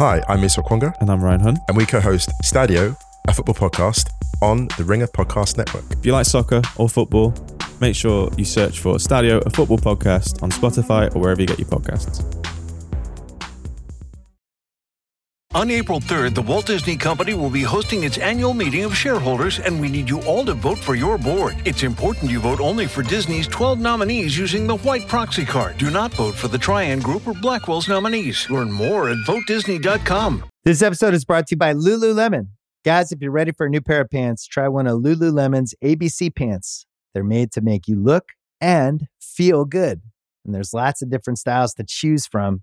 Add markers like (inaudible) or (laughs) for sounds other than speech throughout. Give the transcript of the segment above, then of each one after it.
Hi, I'm Musa Okwonga, And I'm Ryan Hunt. and we co-host Stadio, a football podcast on the Ringer Podcast Network. If you like soccer or football, make sure you search for Stadio, a football podcast on Spotify or wherever you get your podcasts. On April 3rd, the Walt Disney Company will be hosting its annual meeting of shareholders, and we need you all to vote for your board. It's important you vote only for Disney's 12 nominees using the white proxy card. Do not vote for the Trian Group or Blackwell's nominees. Learn more at votedisney.com. This episode is brought to you by Lululemon. Guys, if you're ready for a new pair of pants, try one of Lululemon's ABC pants. They're made to make you look and feel good. And there's lots of different styles to choose from.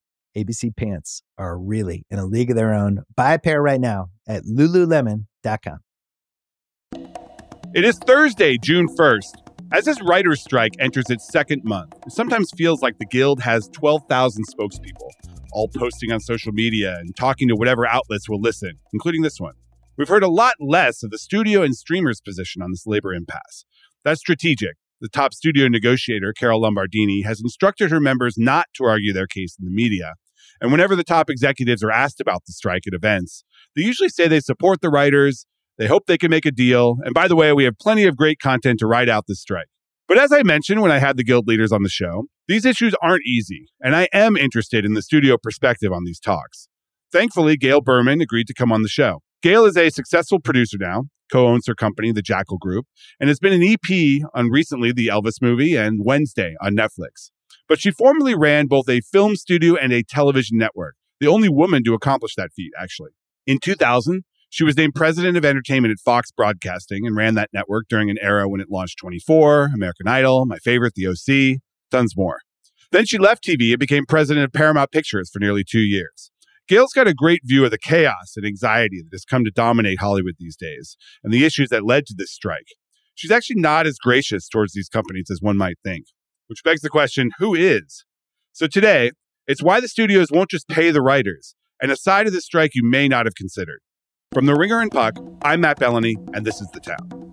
ABC pants are really in a league of their own. Buy a pair right now at lululemon.com. It is Thursday, June 1st. As this writer's strike enters its second month, it sometimes feels like the Guild has 12,000 spokespeople, all posting on social media and talking to whatever outlets will listen, including this one. We've heard a lot less of the studio and streamers' position on this labor impasse. That's strategic. The top studio negotiator, Carol Lombardini, has instructed her members not to argue their case in the media. And whenever the top executives are asked about the strike at events, they usually say they support the writers, they hope they can make a deal. And by the way, we have plenty of great content to ride out this strike. But as I mentioned when I had the guild leaders on the show, these issues aren't easy, and I am interested in the studio perspective on these talks. Thankfully, Gail Berman agreed to come on the show. Gail is a successful producer now, co owns her company, the Jackal Group, and has been an EP on recently the Elvis movie and Wednesday on Netflix. But she formerly ran both a film studio and a television network, the only woman to accomplish that feat, actually. In 2000, she was named president of entertainment at Fox Broadcasting and ran that network during an era when it launched 24, American Idol, my favorite, The OC, tons more. Then she left TV and became president of Paramount Pictures for nearly two years. Gail's got a great view of the chaos and anxiety that has come to dominate Hollywood these days and the issues that led to this strike. She's actually not as gracious towards these companies as one might think, which begs the question who is? So today, it's why the studios won't just pay the writers and a side of the strike you may not have considered. From The Ringer and Puck, I'm Matt Belloni, and this is The Town.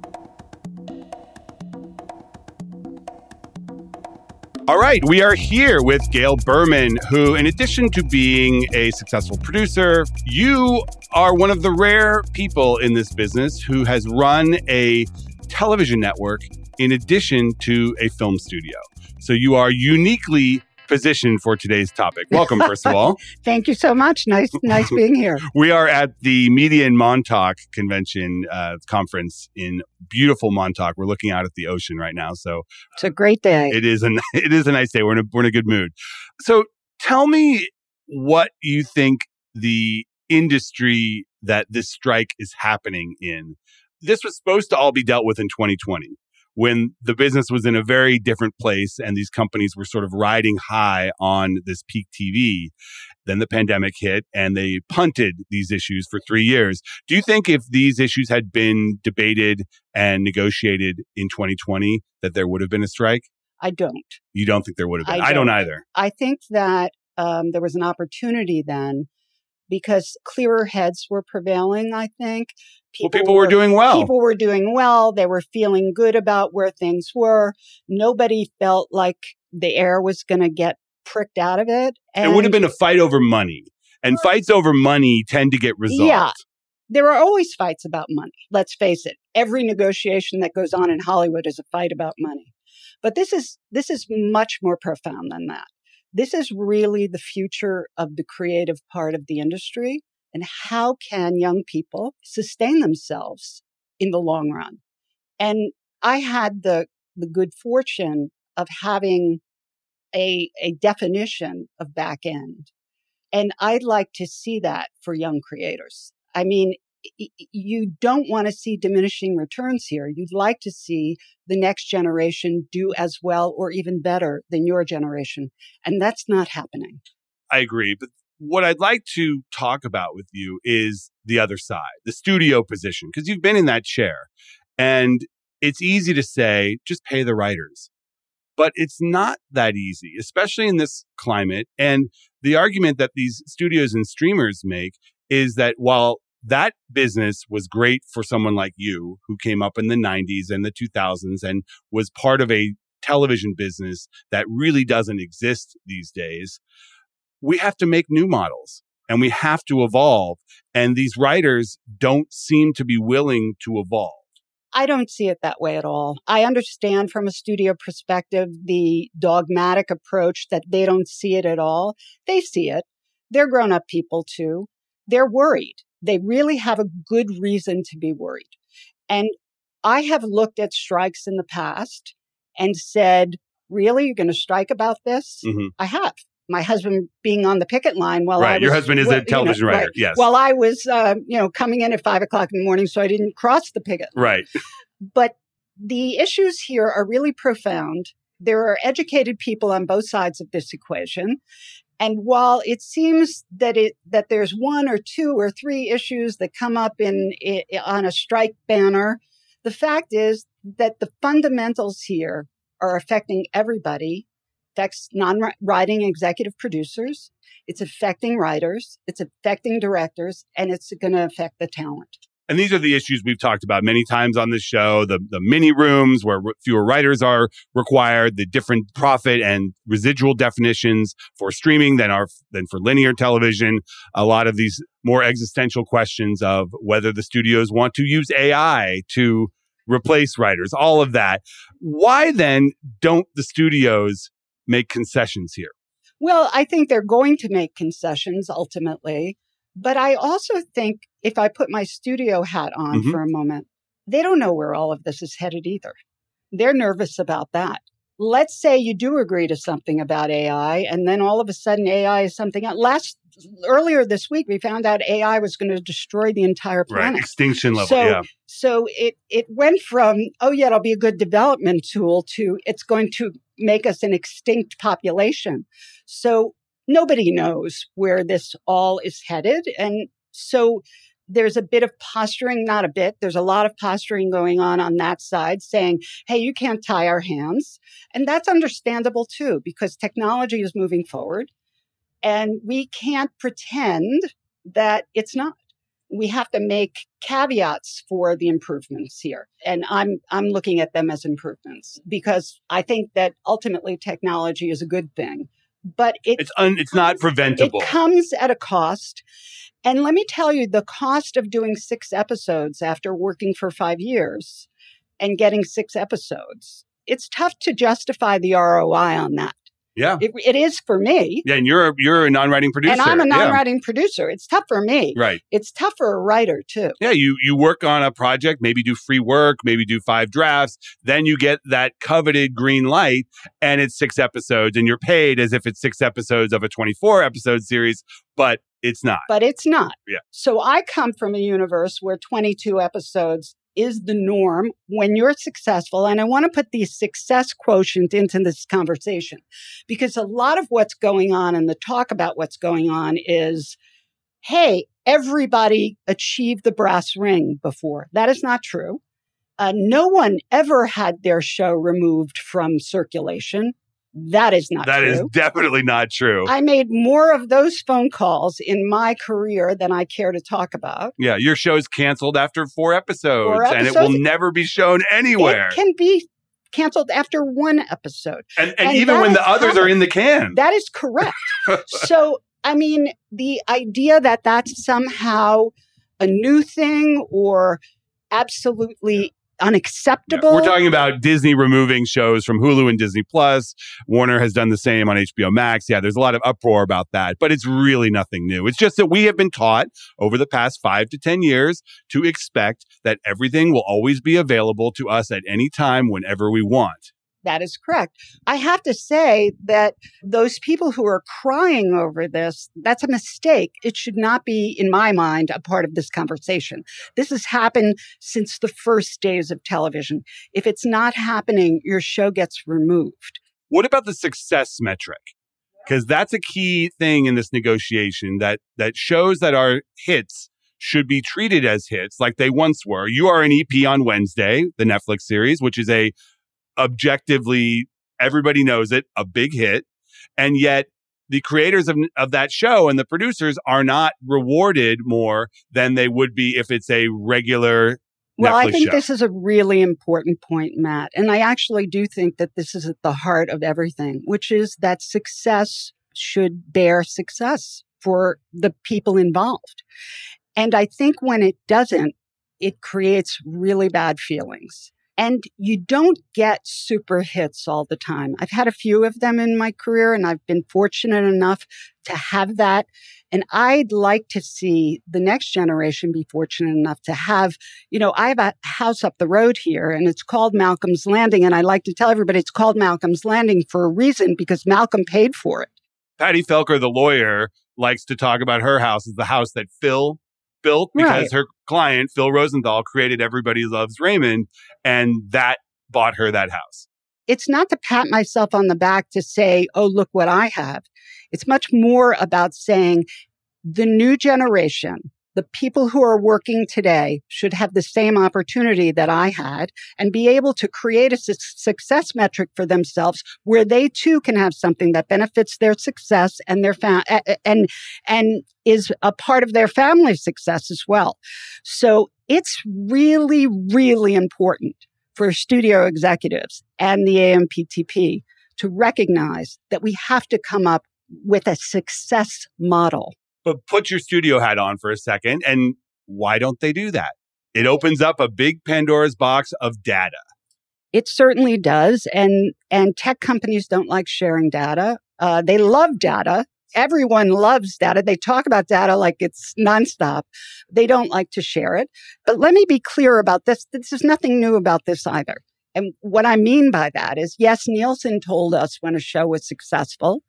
All right, we are here with Gail Berman, who, in addition to being a successful producer, you are one of the rare people in this business who has run a television network in addition to a film studio. So you are uniquely positioned for today's topic. Welcome, first of all. (laughs) Thank you so much. Nice, nice being here. (laughs) We are at the Media in Montauk convention uh, conference in beautiful Montauk. We're looking out at the ocean right now, so It's a great day. it is a (laughs) it is a nice day. We're in a we're in a good mood. So tell me what you think the industry that this strike is happening in. This was supposed to all be dealt with in 2020 when the business was in a very different place and these companies were sort of riding high on this peak TV. Then the pandemic hit and they punted these issues for three years. Do you think if these issues had been debated and negotiated in 2020, that there would have been a strike? I don't. You don't think there would have been? I I don't, don't. either. I think that um, there was an opportunity then because clearer heads were prevailing. I think well, people were doing well. People were doing well. They were feeling good about where things were. Nobody felt like the air was going to get pricked out of it. it would have been a fight over money, and fights over money tend to get resolved. Yeah. There are always fights about money. Let's face it. Every negotiation that goes on in Hollywood is a fight about money. But this is this is much more profound than that. This is really the future of the creative part of the industry and how can young people sustain themselves in the long run. And I had the the good fortune of having a a definition of back end. And I'd like to see that for young creators. I mean, you don't want to see diminishing returns here. You'd like to see the next generation do as well or even better than your generation. And that's not happening. I agree. But what I'd like to talk about with you is the other side, the studio position, because you've been in that chair. And it's easy to say, just pay the writers. But it's not that easy, especially in this climate. And the argument that these studios and streamers make is that while that business was great for someone like you who came up in the 90s and the 2000s and was part of a television business that really doesn't exist these days. We have to make new models and we have to evolve. And these writers don't seem to be willing to evolve. I don't see it that way at all. I understand from a studio perspective the dogmatic approach that they don't see it at all. They see it. They're grown up people too. They're worried. They really have a good reason to be worried. And I have looked at strikes in the past and said, Really? You're going to strike about this? Mm-hmm. I have. My husband being on the picket line while right. I was, Your husband is well, a television you know, writer. right. Yes. While I was, uh, you know, coming in at five o'clock in the morning, so I didn't cross the picket. line. right. But the issues here are really profound. There are educated people on both sides of this equation. And while it seems that it that there's one or two or three issues that come up in, i on a strike banner, the fact is that the fundamentals here are affecting everybody. Affects non-writing executive producers. It's affecting writers. It's affecting directors, and it's going to affect the talent. And these are the issues we've talked about many times on this show the, the mini rooms where fewer writers are required, the different profit and residual definitions for streaming than are than for linear television. A lot of these more existential questions of whether the studios want to use AI to replace writers, all of that. Why then don't the studios make concessions here? Well, I think they're going to make concessions ultimately. But I also think if I put my studio hat on Mhm. for a moment, they don't know where all of this is headed either. They're nervous about that. Let's say you do agree to something about AI, and then all of a sudden AI is something else. Last earlier this week, we found out AI was going to destroy the entire Right. planet. Extinction level. So, yeah. so it it went from oh yeah, it'll be a good development tool to it's going to make us an extinct population. So nobody knows where this all is headed, and so there's a bit of posturing, not a bit. There's a lot of posturing going on on that side, saying, "Hey, you can't tie our hands," and that's understandable too because technology is moving forward, and we can't pretend that it's not we have to make caveats for the improvements here and i'm i'm looking at them as improvements because i think that ultimately technology is a good thing but it It's un, it's not preventable. it comes at a cost and let me tell you the cost of doing 6 episodes after working for 5 years and getting 6 episodes it's tough to justify the ROI on that yeah. it, it is for me Yeah, and you're a, you're a non-writing producer. and i'm a non-writing producer it's tough for me Right. it's tough for a writer too Yeah, you you work on a project, maybe do free work, maybe do five drafts, then you get that coveted green light and it's six episodes and you're paid as if it's six episodes of a 24 episode series, but it's not. but it's not. Yeah. So I come from a universe where 22 episodes is the norm when you're successful. And I want to put the success quotient into this conversation because a lot of what's going on and the talk about what's going on is, hey, everybody achieved the brass ring before. That is not true. Uh, no one ever had their show removed from circulation. That is not That true. is definitely not true. I made more of those phone calls in my career than I care to talk about. yeah, your show's canceled after four episodes, Four and it will never be shown anywhere. It can be canceled after one episode. and, and, and even when the others are in the can. That is correct. (laughs) so, I mean, the idea that that's somehow a new thing or absolutely Yeah, unacceptable. We're talking about Disney removing shows from Hulu and Disney Plus. Warner has done the same on HBO Max. Yeah, there's a lot of uproar about that, but it's really nothing new. It's just that we have been taught over the past five to 10 years to expect that everything will always be available to us at any time whenever we want. That is correct. I have to say that those people who are crying over this, that's a mistake. It should not be, in my mind, a part of this conversation. This has happened since the first days of television. If it's not happening, your show gets removed. What about the success metric? because that's a key thing in this negotiation that that shows that our hits should be treated as hits like they once were. You are an EP on Wednesday, the Netflix series, which is a objectively everybody knows it, a big hit. And yet the creators of, of that show and the producers are not rewarded more than they would be if it's a regular well, Netflix I think show. this is a really important point, Matt. And I actually do think that this is at the heart of everything, which is that success should bear success for the people involved. And I think when it doesn't, it creates really bad feelings. And you don't get super hits all the time. I've had a few of them in my career and I've been fortunate enough to have that. And I'd like to see the next generation be fortunate enough to have, you know, I have a house up the road here and it's called Malcolm's Landing. And I like to tell everybody it's called Malcolm's Landing for a reason because Malcolm paid for it. Patty Felker, the lawyer, likes to talk about her house as the house that Phil built because Right. her client, Phil Rosenthal, created Everybody Loves Raymond, and that bought her that house. it's not to pat myself on the back to say, oh, look what I have. It's much more about saying the new generation, the people who are working today should have the same opportunity that I had and be able to create a su- success metric for themselves where they too can have something that benefits their success and their fa- and and is a part of their family's success as well. So it's really really important for studio executives and the AMPTP to recognize that we have to come up with a success model. But put your studio hat on for a second, and why don't they do that? It opens up a big Pandora's box of data. It certainly does, and and tech companies don't like sharing data. Uh, they love data. Everyone loves data. They talk about data like it's nonstop. They don't like to share it. But let me be clear about this. This is nothing new about this either. And what I mean by that is, yes, Nielsen told us when a show was successful,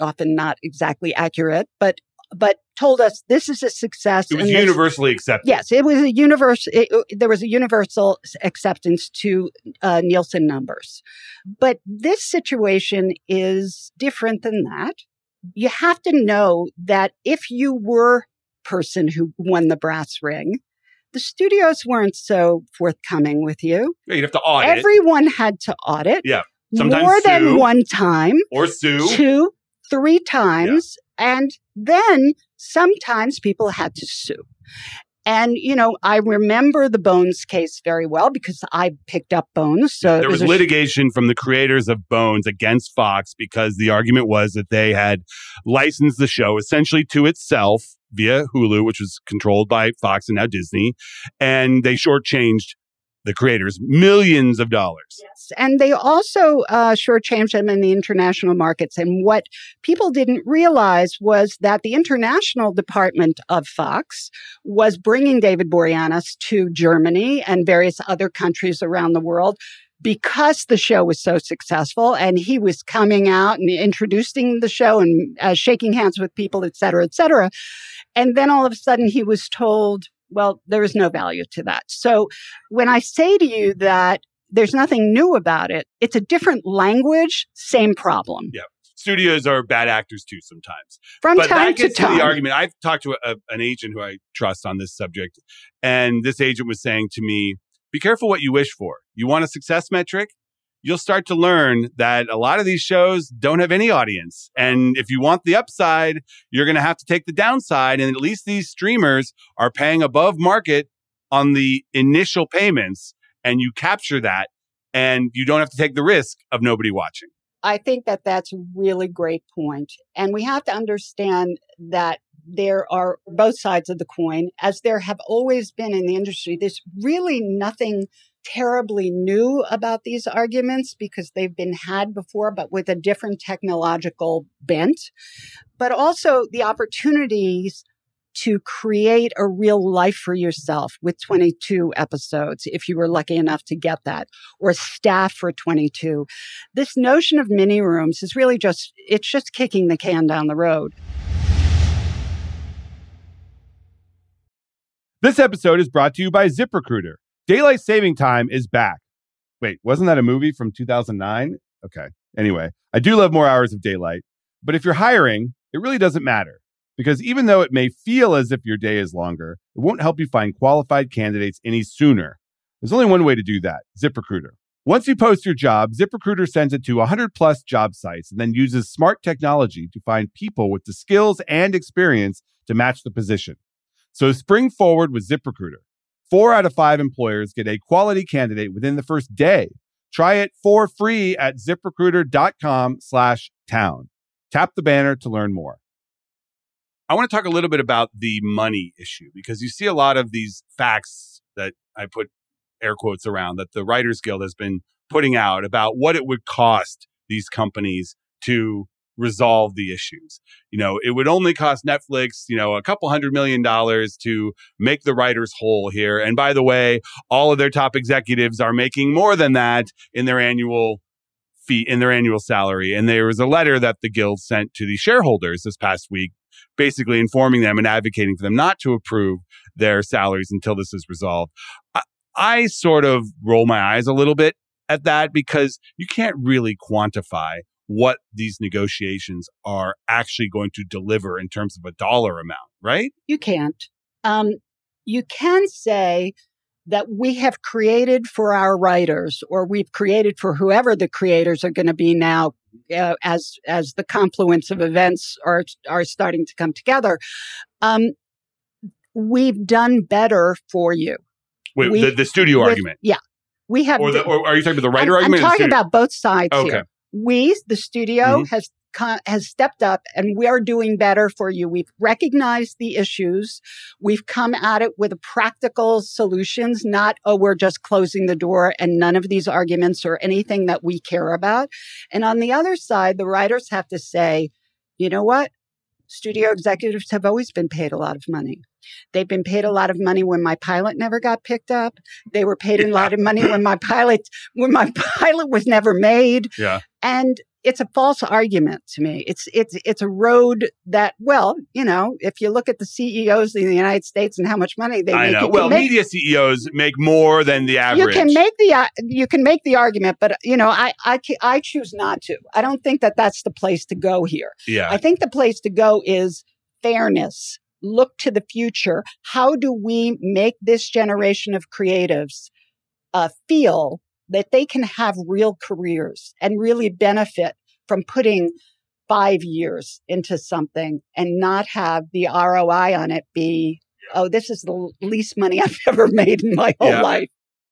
often not exactly accurate, but but told us this is a success. It was universally accepted. Yes, it was a universe. It, there was a universal acceptance to uh, Nielsen numbers, but this situation is different than that. You have to know that if you were person who won the brass ring, the studios weren't so forthcoming with you. Yeah, You'd have to audit Everyone had to audit. Yeah. Sometimes more than one time or sue. two, three times. And then sometimes people had to sue. And, you know, I remember the Bones case very well because I picked up Bones. So there was sh- litigation from the creators of Bones against Fox because the argument was that they had licensed the show essentially to itself via Hulu, which was controlled by Fox and now Disney, and they shortchanged the creators millions of dollars. Yes. And they also uh, shortchanged them in the international markets. And what people didn't realize was that the international department of Fox was bringing David Boreanaz to Germany and various other countries around the world because the show was so successful and he was coming out and introducing the show and uh, shaking hands with people, et cetera, et cetera. And then all of a sudden he was told, well, there is no value to that. So when I say to you that there's nothing new about it, it's a different language, same problem. Yeah studios are bad actors too sometimes. From but time that to gets to, time. the argument. I've talked to a, an agent who I trust on this subject, and this agent was saying to me, "Be careful what you wish for. You want a success metric." You'll start to learn that a lot of these shows don't have any audience. And if you want the upside, you're going to have to take the downside. And at least these streamers are paying above market on the initial payments, and you capture that, and you don't have to take the risk of nobody watching. I think that that's a really great point. And we have to understand that there are both sides of the coin, as there have always been in the industry. There's really nothing terribly new about these arguments because they've been had before, but with a different technological bent. But also the opportunities to create a real life for yourself with 22 episodes, if you were lucky enough to get that, or staff for 22 this notion of mini rooms is really just it's just kicking the can down the road This episode is brought to you by ZipRecruiter. Daylight saving time is back. Wait, wasn't that a movie from 2009? Okay. Anyway, I do love more hours of daylight. But if you're hiring, it really doesn't matter because even though it may feel as if your day is longer, it won't help you find qualified candidates any sooner. There's only one way to do that ZipRecruiter. Once you post your job, ZipRecruiter sends it to 100 plus job sites and then uses smart technology to find people with the skills and experience to match the position. So spring forward with ZipRecruiter. Four out of five employers get a quality candidate within the first day. Try it for free at ziprecruiter.com slash town. Tap the banner to learn more. I want to talk a little bit about the money issue because you see a lot of these facts that I put air quotes around that the Writers Guild has been putting out about what it would cost these companies to resolve the issues. You know, it would only cost Netflix, you know, a couple hundred million dollars to make the writers whole here. And by the way, all of their top executives are making more than that in their annual fee in their annual salary. And there was a letter that the guild sent to the shareholders this past week basically informing them and advocating for them not to approve their salaries until this is resolved. I, I sort of roll my eyes a little bit at that because you can't really quantify what these negotiations are actually going to deliver in terms of a dollar amount, right? You can't. Um, you can say that we have created for our writers, or we've created for whoever the creators are going to be now, uh, as as the confluence of events are are starting to come together. Um, we've done better for you. Wait, we, the, the studio with, argument. Yeah, we have. Or, the, or, are you talking about the writer I'm, argument? I'm talking about both sides okay. here we, the studio, mm-hmm. has has stepped up and we are doing better for you. We've recognized the issues. We've come at it with practical solutions, not, oh, we're just closing the door and none of these arguments or anything that we care about. And on the other side, the writers have to say, you know what? Studio executives have always been paid a lot of money. They've been paid a lot of money when my pilot never got picked up. They were paid a lot of money when my pilot when my (laughs) pilot was never made. Yeah. And it's a false argument to me. It's it's it's a road that well, you know, if you look at the CEOs in the United States and how much money they I make, know. Well, make, media CEOs make more than the average. You can make the uh, you can make the argument, but you know, I I I choose not to. I don't think that that's the place to go here. Yeah. I think the place to go is fairness. Look to the future. How do we make this generation of creatives uh, feel that they can have real careers and really benefit from putting five years into something and not have the ROI on it be, oh, this is the least money (laughs) I've ever made in my whole yeah. life.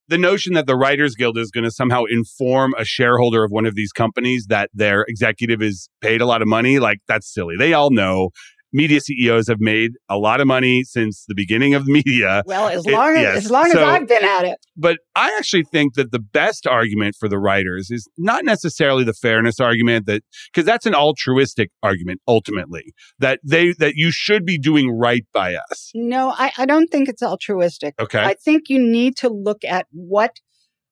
The notion that the Writers Guild is going to somehow inform a shareholder of one of these companies that their executive is paid a lot of money, like that's silly. They all know media CEOs have made a lot of money since the beginning of media. Well, as long it, as yes. as long so, as I've been at it. But I actually think that the best argument for the writers is not necessarily the fairness argument that because that's an altruistic argument ultimately that they that you should be doing right by us. No, I, I don't think it's altruistic. Okay. I think you need to look at what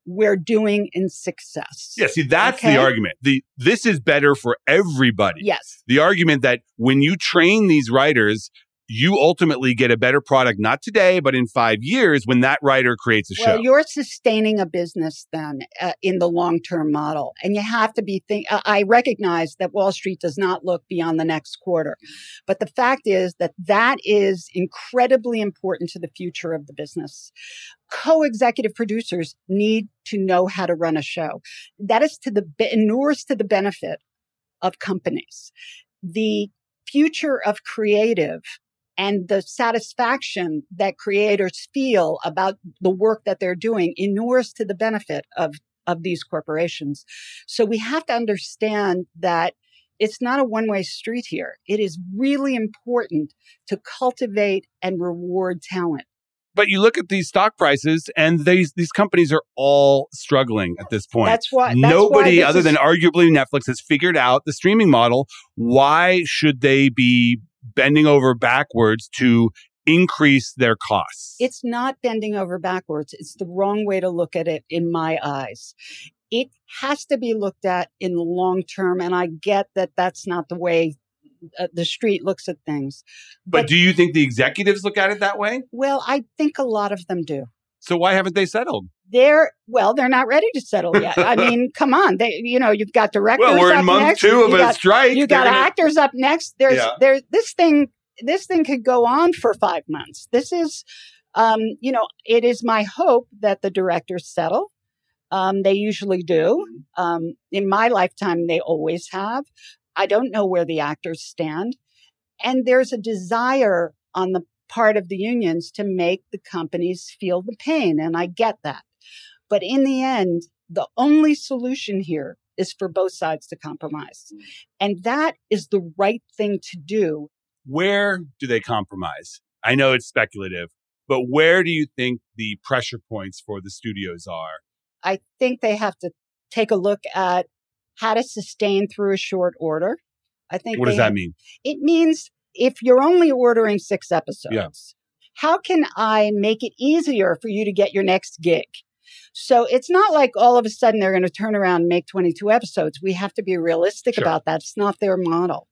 we're doing in success. Yeah, see, that's okay? the argument. The this is better for everybody. Yes. The argument that when you train these writers, you ultimately get a better product, not today, but in five years when that writer creates a well, show. You're sustaining a business then uh, in the long term model. And you have to be think. Uh, I recognize that Wall Street does not look beyond the next quarter. But the fact is that that is incredibly important to the future of the business. Co executive producers need to know how to run a show. That is to the, inures to the benefit of companies. The future of creative and the satisfaction that creators feel about the work that they're doing inures to the benefit of of these corporations. So we have to understand that it's not a one way street here. It is really important to cultivate and reward talent. But you look at these stock prices, and these these companies are all struggling at this point. That's why that's nobody, why other is- than arguably Netflix, has figured out the streaming model. Why should they be bending over backwards to increase their costs. It's not bending over backwards. It's the wrong way to look at it in my eyes. It has to be looked at in the long term. And I get that that's not the way uh, the street looks at things. But, but do you think the executives look at it that way? Well, I think a lot of them do. So why haven't they settled? They're well, they're not ready to settle yet. I (laughs) mean, come on. They you know, you've got directors. Well, we're in month next. two of you a got, strike. You got gonna- actors up next. There's Yeah. there this thing this thing could go on for five months. This is um, you know, it is my hope that the directors settle. Um, they usually do. Um, in my lifetime, they always have. I don't know where the actors stand. And there's a desire on the part of the unions to make the companies feel the pain. And I get that. But in the end, the only solution here is for both sides to compromise. Mm. And that is the right thing to do. Where do they compromise? I know it's speculative, but where do you think the pressure points for the studios are? I think they have to take a look at how to sustain through a short order. I think What does that have- mean? It means if you're only ordering six episodes, how can I make it easier for you to get your next gig? So it's not like all of a sudden they're going to turn around and make 22 episodes. We have to be realistic Sure. about that. It's not their model.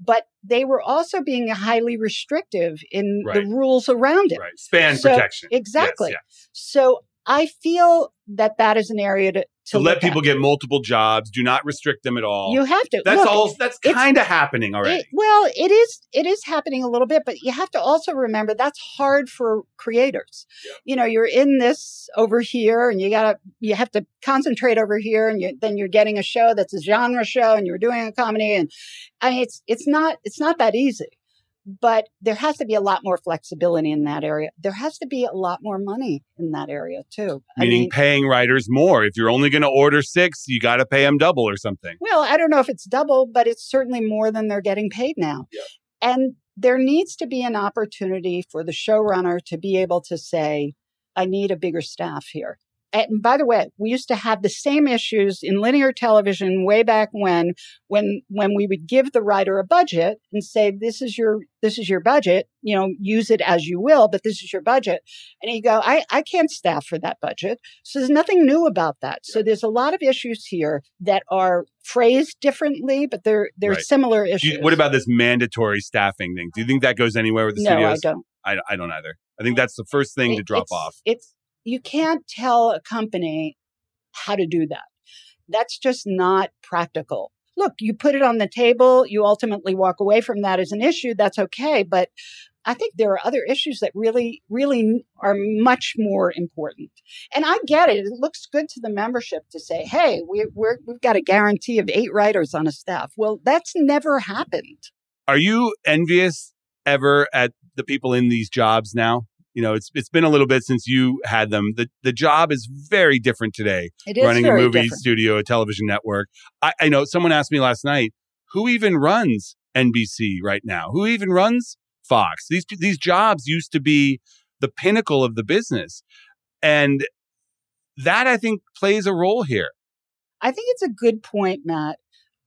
But they were also being highly restrictive in Right. the rules around it. Right. Span So- protection. Yes, exactly. yeah. So I feel that that is an area to, to let look at. people get multiple jobs, do not restrict them at all. You have to. that's Look, all that's kind of happening already. It, well, it is it is happening a little bit, but you have to also remember that's hard for creators. You know, you're in this over here, and you gotta you have to concentrate over here, and you, then you're getting a show that's a genre show, and you're doing a comedy, and I mean, it's it's not it's not that easy. But there has to be a lot more flexibility in that area. There has to be a lot more money in that area too. I Meaning mean, paying writers more. If you're only going to order six, you got to pay them double or something. Well, I don't know if it's double, but it's certainly more than they're getting paid now. And there needs to be an opportunity for the showrunner to be able to say, I need a bigger staff here. And by the way, we used to have the same issues in linear television way back when, when, when we would give the writer a budget and say, this is your, this is your budget, you know, use it as you will, but this is your budget. And you go, I, I can't staff for that budget. So there's nothing new about that. So there's a lot of issues here that are phrased differently, but they're, they're Right. similar issues. you- what about this mandatory staffing thing? Do you think that goes anywhere with the no, studios? I don't. I, I don't either. I think that's the first thing to drop it's- off. It's you can't tell a company how to do that. That's just not practical. Look, you put it on the table, you ultimately walk away from that as an issue, that's okay, but I think there are other issues that really, really are much more important. And I get it. It looks good to the membership to say, hey, we, we're, we've got a guarantee of eight writers on a staff. Well, that's never happened. Are you envious ever at the people in these jobs now? You know, it's it's been a little bit since you had them. The the job is very different today. It is running a movie different. studio, a television network. I, I know someone asked me last night, who even runs NBC right now? Who even runs Fox? These these jobs used to be the pinnacle of the business, and that I think plays a role here. I think it's a good point, Matt.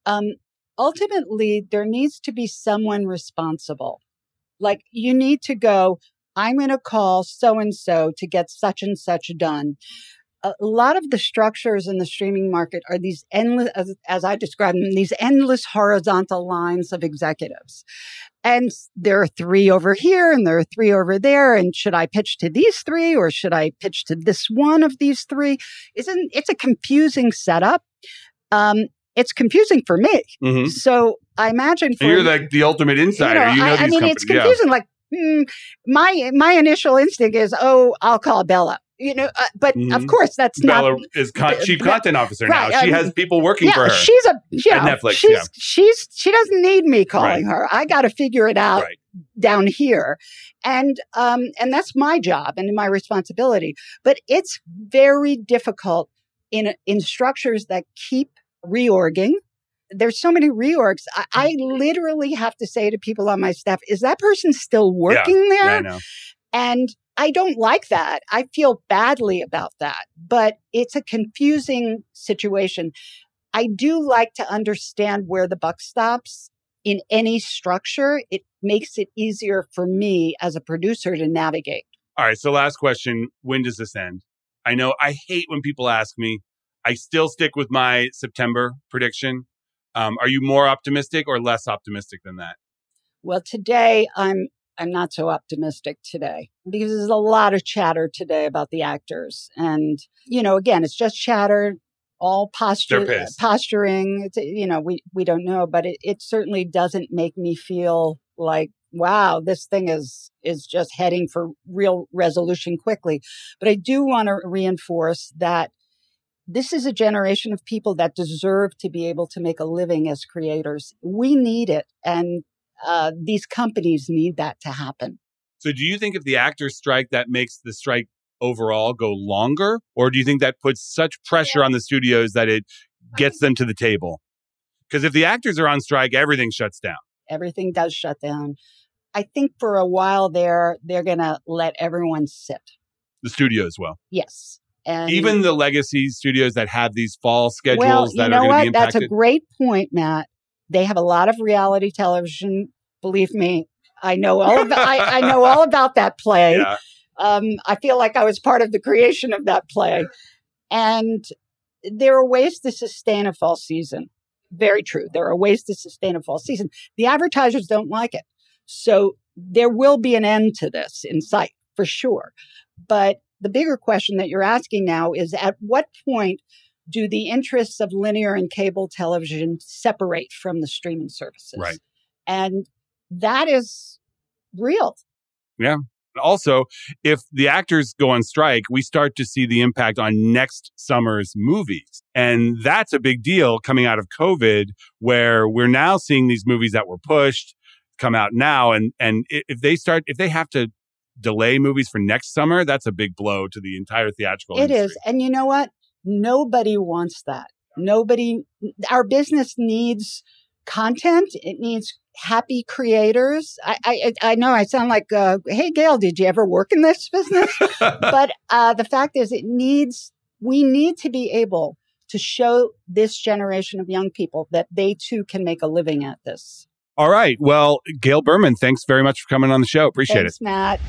Um, ultimately, there needs to be someone responsible. Like you need to go, I'm going to call so and so to get such and such done. A lot of the structures in the streaming market are these endless, as, as I describe them, these endless horizontal lines of executives. And there are three over here and there are three over there. And should I pitch to these three or should I pitch to this one of these three? Isn't it's a confusing setup? Um, it's confusing for me. Mm-hmm. So I imagine for You're like the ultimate insider. You know, I, these I mean, companies. it's confusing. Like hmm, my my initial instinct is, oh, I'll call Bela. You know, uh, but of Mhm. course that's Bela not. is con- chief content officer right, now. She um, has people working for her. she's a you know, Netflix, She's yeah. she's she doesn't need me calling Right. her. I got to figure it out Right. down here, and um and that's my job and my responsibility. But it's very difficult in in structures that keep reorging. There's so many reorgs. I, I Mm-hmm. literally have to say to people on my staff, "Is that person still working there?" Yeah, I know. And I don't like that. I feel badly about that, but it's a confusing situation. I do like to understand where the buck stops in any structure. It makes it easier for me as a producer to navigate. All right. So, last question When does this end? I know I hate when people ask me. I still stick with my September prediction. Um, are you more optimistic or less optimistic than that? Well, today I'm I'm not so optimistic today because there's a lot of chatter today about the actors. And, you know, again, it's just chatter, all posture, They're pissed. posturing. It's, you know, we, we don't know, but it, it certainly doesn't make me feel like, wow, this thing is, is just heading for real resolution quickly. But I do want to reinforce that this is a generation of people that deserve to be able to make a living as creators. We need it. And uh, these companies need that to happen. So, do you think if the actors strike, that makes the strike overall go longer, or do you think that puts such pressure on the studios that it gets them to the table? Because if the actors are on strike, everything shuts down. Everything does shut down. I think for a while there, they're going to let everyone sit. The studios will. Yes. And Even the legacy studios that have these fall schedules well, you that know are going to be impacted. That's a great point, Matt. They have a lot of reality television. Believe me, I know all about. I, I know all (laughs) about that play. yeah. Um, I feel like I was part of the creation of that play. And there are ways to sustain a fall season. Very true. There are ways to sustain a fall season. The advertisers don't like it. So there will be an end to this in sight for sure. But the bigger question that you're asking now is at what point do the interests of linear and cable television separate from the streaming services? Right. And that is real. Yeah. Also, if the actors go on strike, we start to see the impact on next summer's movies. And that's a big deal coming out of COVID, where we're now seeing these movies that were pushed come out now. And, and if they start, if they have to delay movies for next summer, that's a big blow to the entire theatrical It industry. is. And you know what? Nobody wants that. Nobody, our business needs content. It needs happy creators. I, I, I know I sound like, uh, hey, Gail, did you ever work in this business? (laughs) but uh, the fact is, it needs, we need to be able to show this generation of young people that they too can make a living at this. All right. Well, Gail Berman, thanks very much for coming on the show. Appreciate it. Thanks, Matt.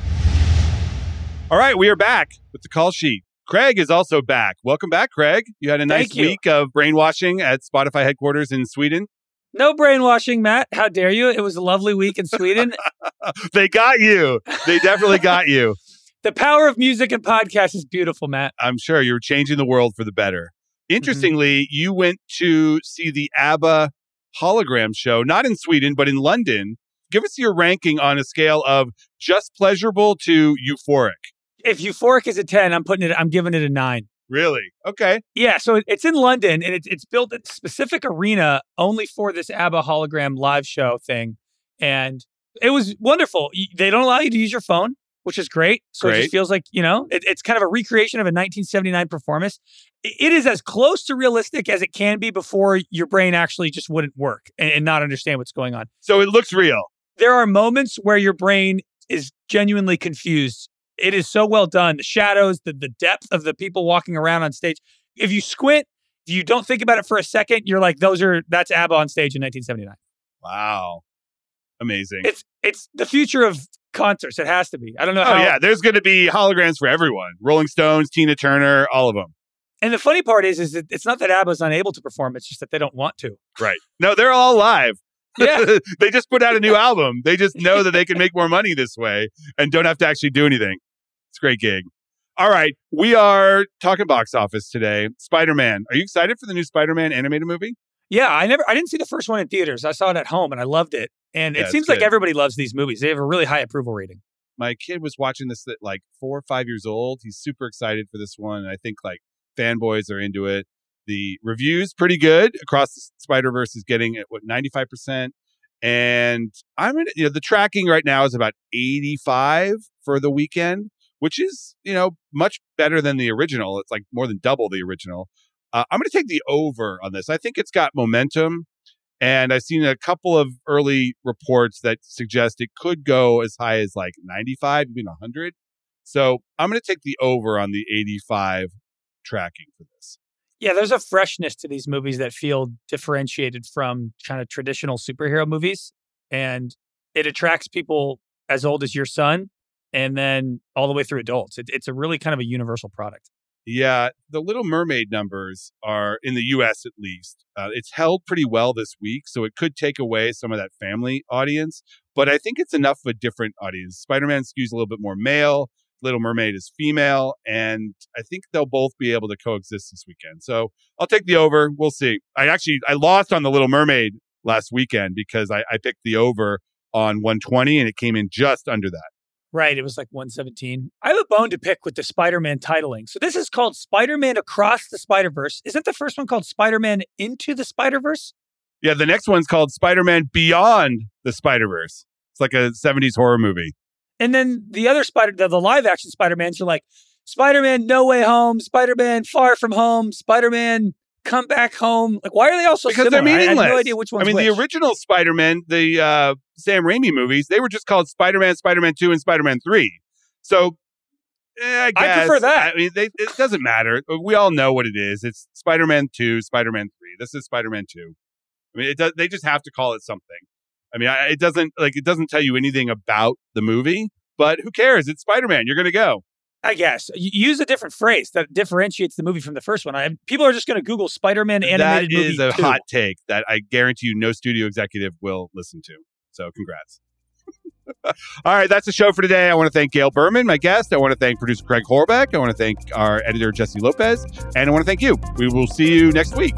All right. We are back with the call sheet. Craig is also back. Welcome back, Craig. You had a nice week of brainwashing at Spotify headquarters in Sweden. No brainwashing, Matt. How dare you? It was a lovely week in Sweden. (laughs) they got you. They definitely got you. (laughs) the power of music and podcasts is beautiful, Matt. I'm sure you're changing the world for the better. Mm-hmm. Interestingly, you went to see the ABBA hologram show, not in Sweden, but in London. Give us your ranking on a scale of just pleasurable to euphoric. If euphoric is a 10, I'm putting it, I'm giving it a nine. Really? Okay. Yeah, so it's in London and it's it's built a specific arena only for this ABBA hologram live show thing. And it was wonderful. They don't allow you to use your phone, which is great. So it just feels like, you know, it, it's kind of a recreation of a 1979 performance. It is as close to realistic as it can be before your brain actually just wouldn't work and, and not understand what's going on. So it looks real. there are moments where your brain is genuinely confused. It is so well done. The shadows, the, the depth of the people walking around on stage. If you squint, if you don't think about it for a second, you're like, those are that's ABBA on stage in 1979. Wow. Amazing. It's it's the future of concerts. It has to be. I don't know oh, how. yeah. There's going to be holograms for everyone Rolling Stones, Tina Turner, all of them. And the funny part is, is that it's not that ABBA's unable to perform. It's just that they don't want to. Right. No, they're all live. Yeah. (laughs) they just put out a new album. They just know that they can make more money this way and don't have to actually do anything. It's a great gig. All right. We are talking box office today. Spider Man. Are you excited for the new Spider Man animated movie? Yeah, I never I didn't see the first one in theaters. I saw it at home and I loved it. And Yeah, it seems like everybody loves these movies. They have a really high approval rating. My kid was watching this at like four or five years old. He's super excited for this one. And I think like fanboys are into it. The reviews pretty good across the Spider Verse is getting at what ninety five percent, and I'm in. You know, the tracking right now is about eighty five for the weekend, which is you know much better than the original. It's like more than double the original. Uh, I'm going to take the over on this. I think it's got momentum, and I've seen a couple of early reports that suggest it could go as high as like 95, even 100. So I'm going to take the over on the 85 tracking for this. Yeah, there's a freshness to these movies that feel differentiated from kind of traditional superhero movies. And it attracts people as old as your son and then all the way through adults. It, it's a really kind of a universal product. Yeah, the Little Mermaid numbers are in the US at least. Uh, it's held pretty well this week, so it could take away some of that family audience. but I think it's enough of a different audience. Spider Man skews a little bit more male. Little Mermaid is female, and I think they'll both be able to coexist this weekend. So I'll take the over. We'll see. I actually I lost on the Little Mermaid last weekend because I, I picked the over on 120 and it came in just under that. Right. It was like 117. I have a bone to pick with the Spider Man titling. So this is called Spider Man Across the Spider Verse. Isn't the first one called Spider Man Into the Spider Verse? Yeah, the next one's called Spider Man Beyond the Spider Verse. It's like a 70s horror movie. And then the other Spider, the, the live action Spider Mans are like Spider Man No Way Home, Spider Man Far From Home, Spider Man Come Back Home. Like, why are they all so because similar? they're I- meaningless. I, have no idea which I mean, which. the original Spider Man, the uh, Sam Raimi movies, they were just called Spider Man, Spider Man 2, and Spider Man 3. So eh, I, I prefer that. I mean, they, it doesn't matter. We all know what it is. It's Spider Man 2, Spider Man 3. This is Spider Man 2. I mean, it does, they just have to call it something. I mean, I, it doesn't like it doesn't tell you anything about the movie, but who cares? It's Spider Man. You're going to go. I guess. Use a different phrase that differentiates the movie from the first one. I, people are just going to Google Spider Man animated that movie. is a 2. hot take that I guarantee you no studio executive will listen to. So congrats. (laughs) All right, that's the show for today. I want to thank Gail Berman, my guest. I want to thank producer Craig Horlbeck. I want to thank our editor Jessie Lopez, and I want to thank you. We will see you next week.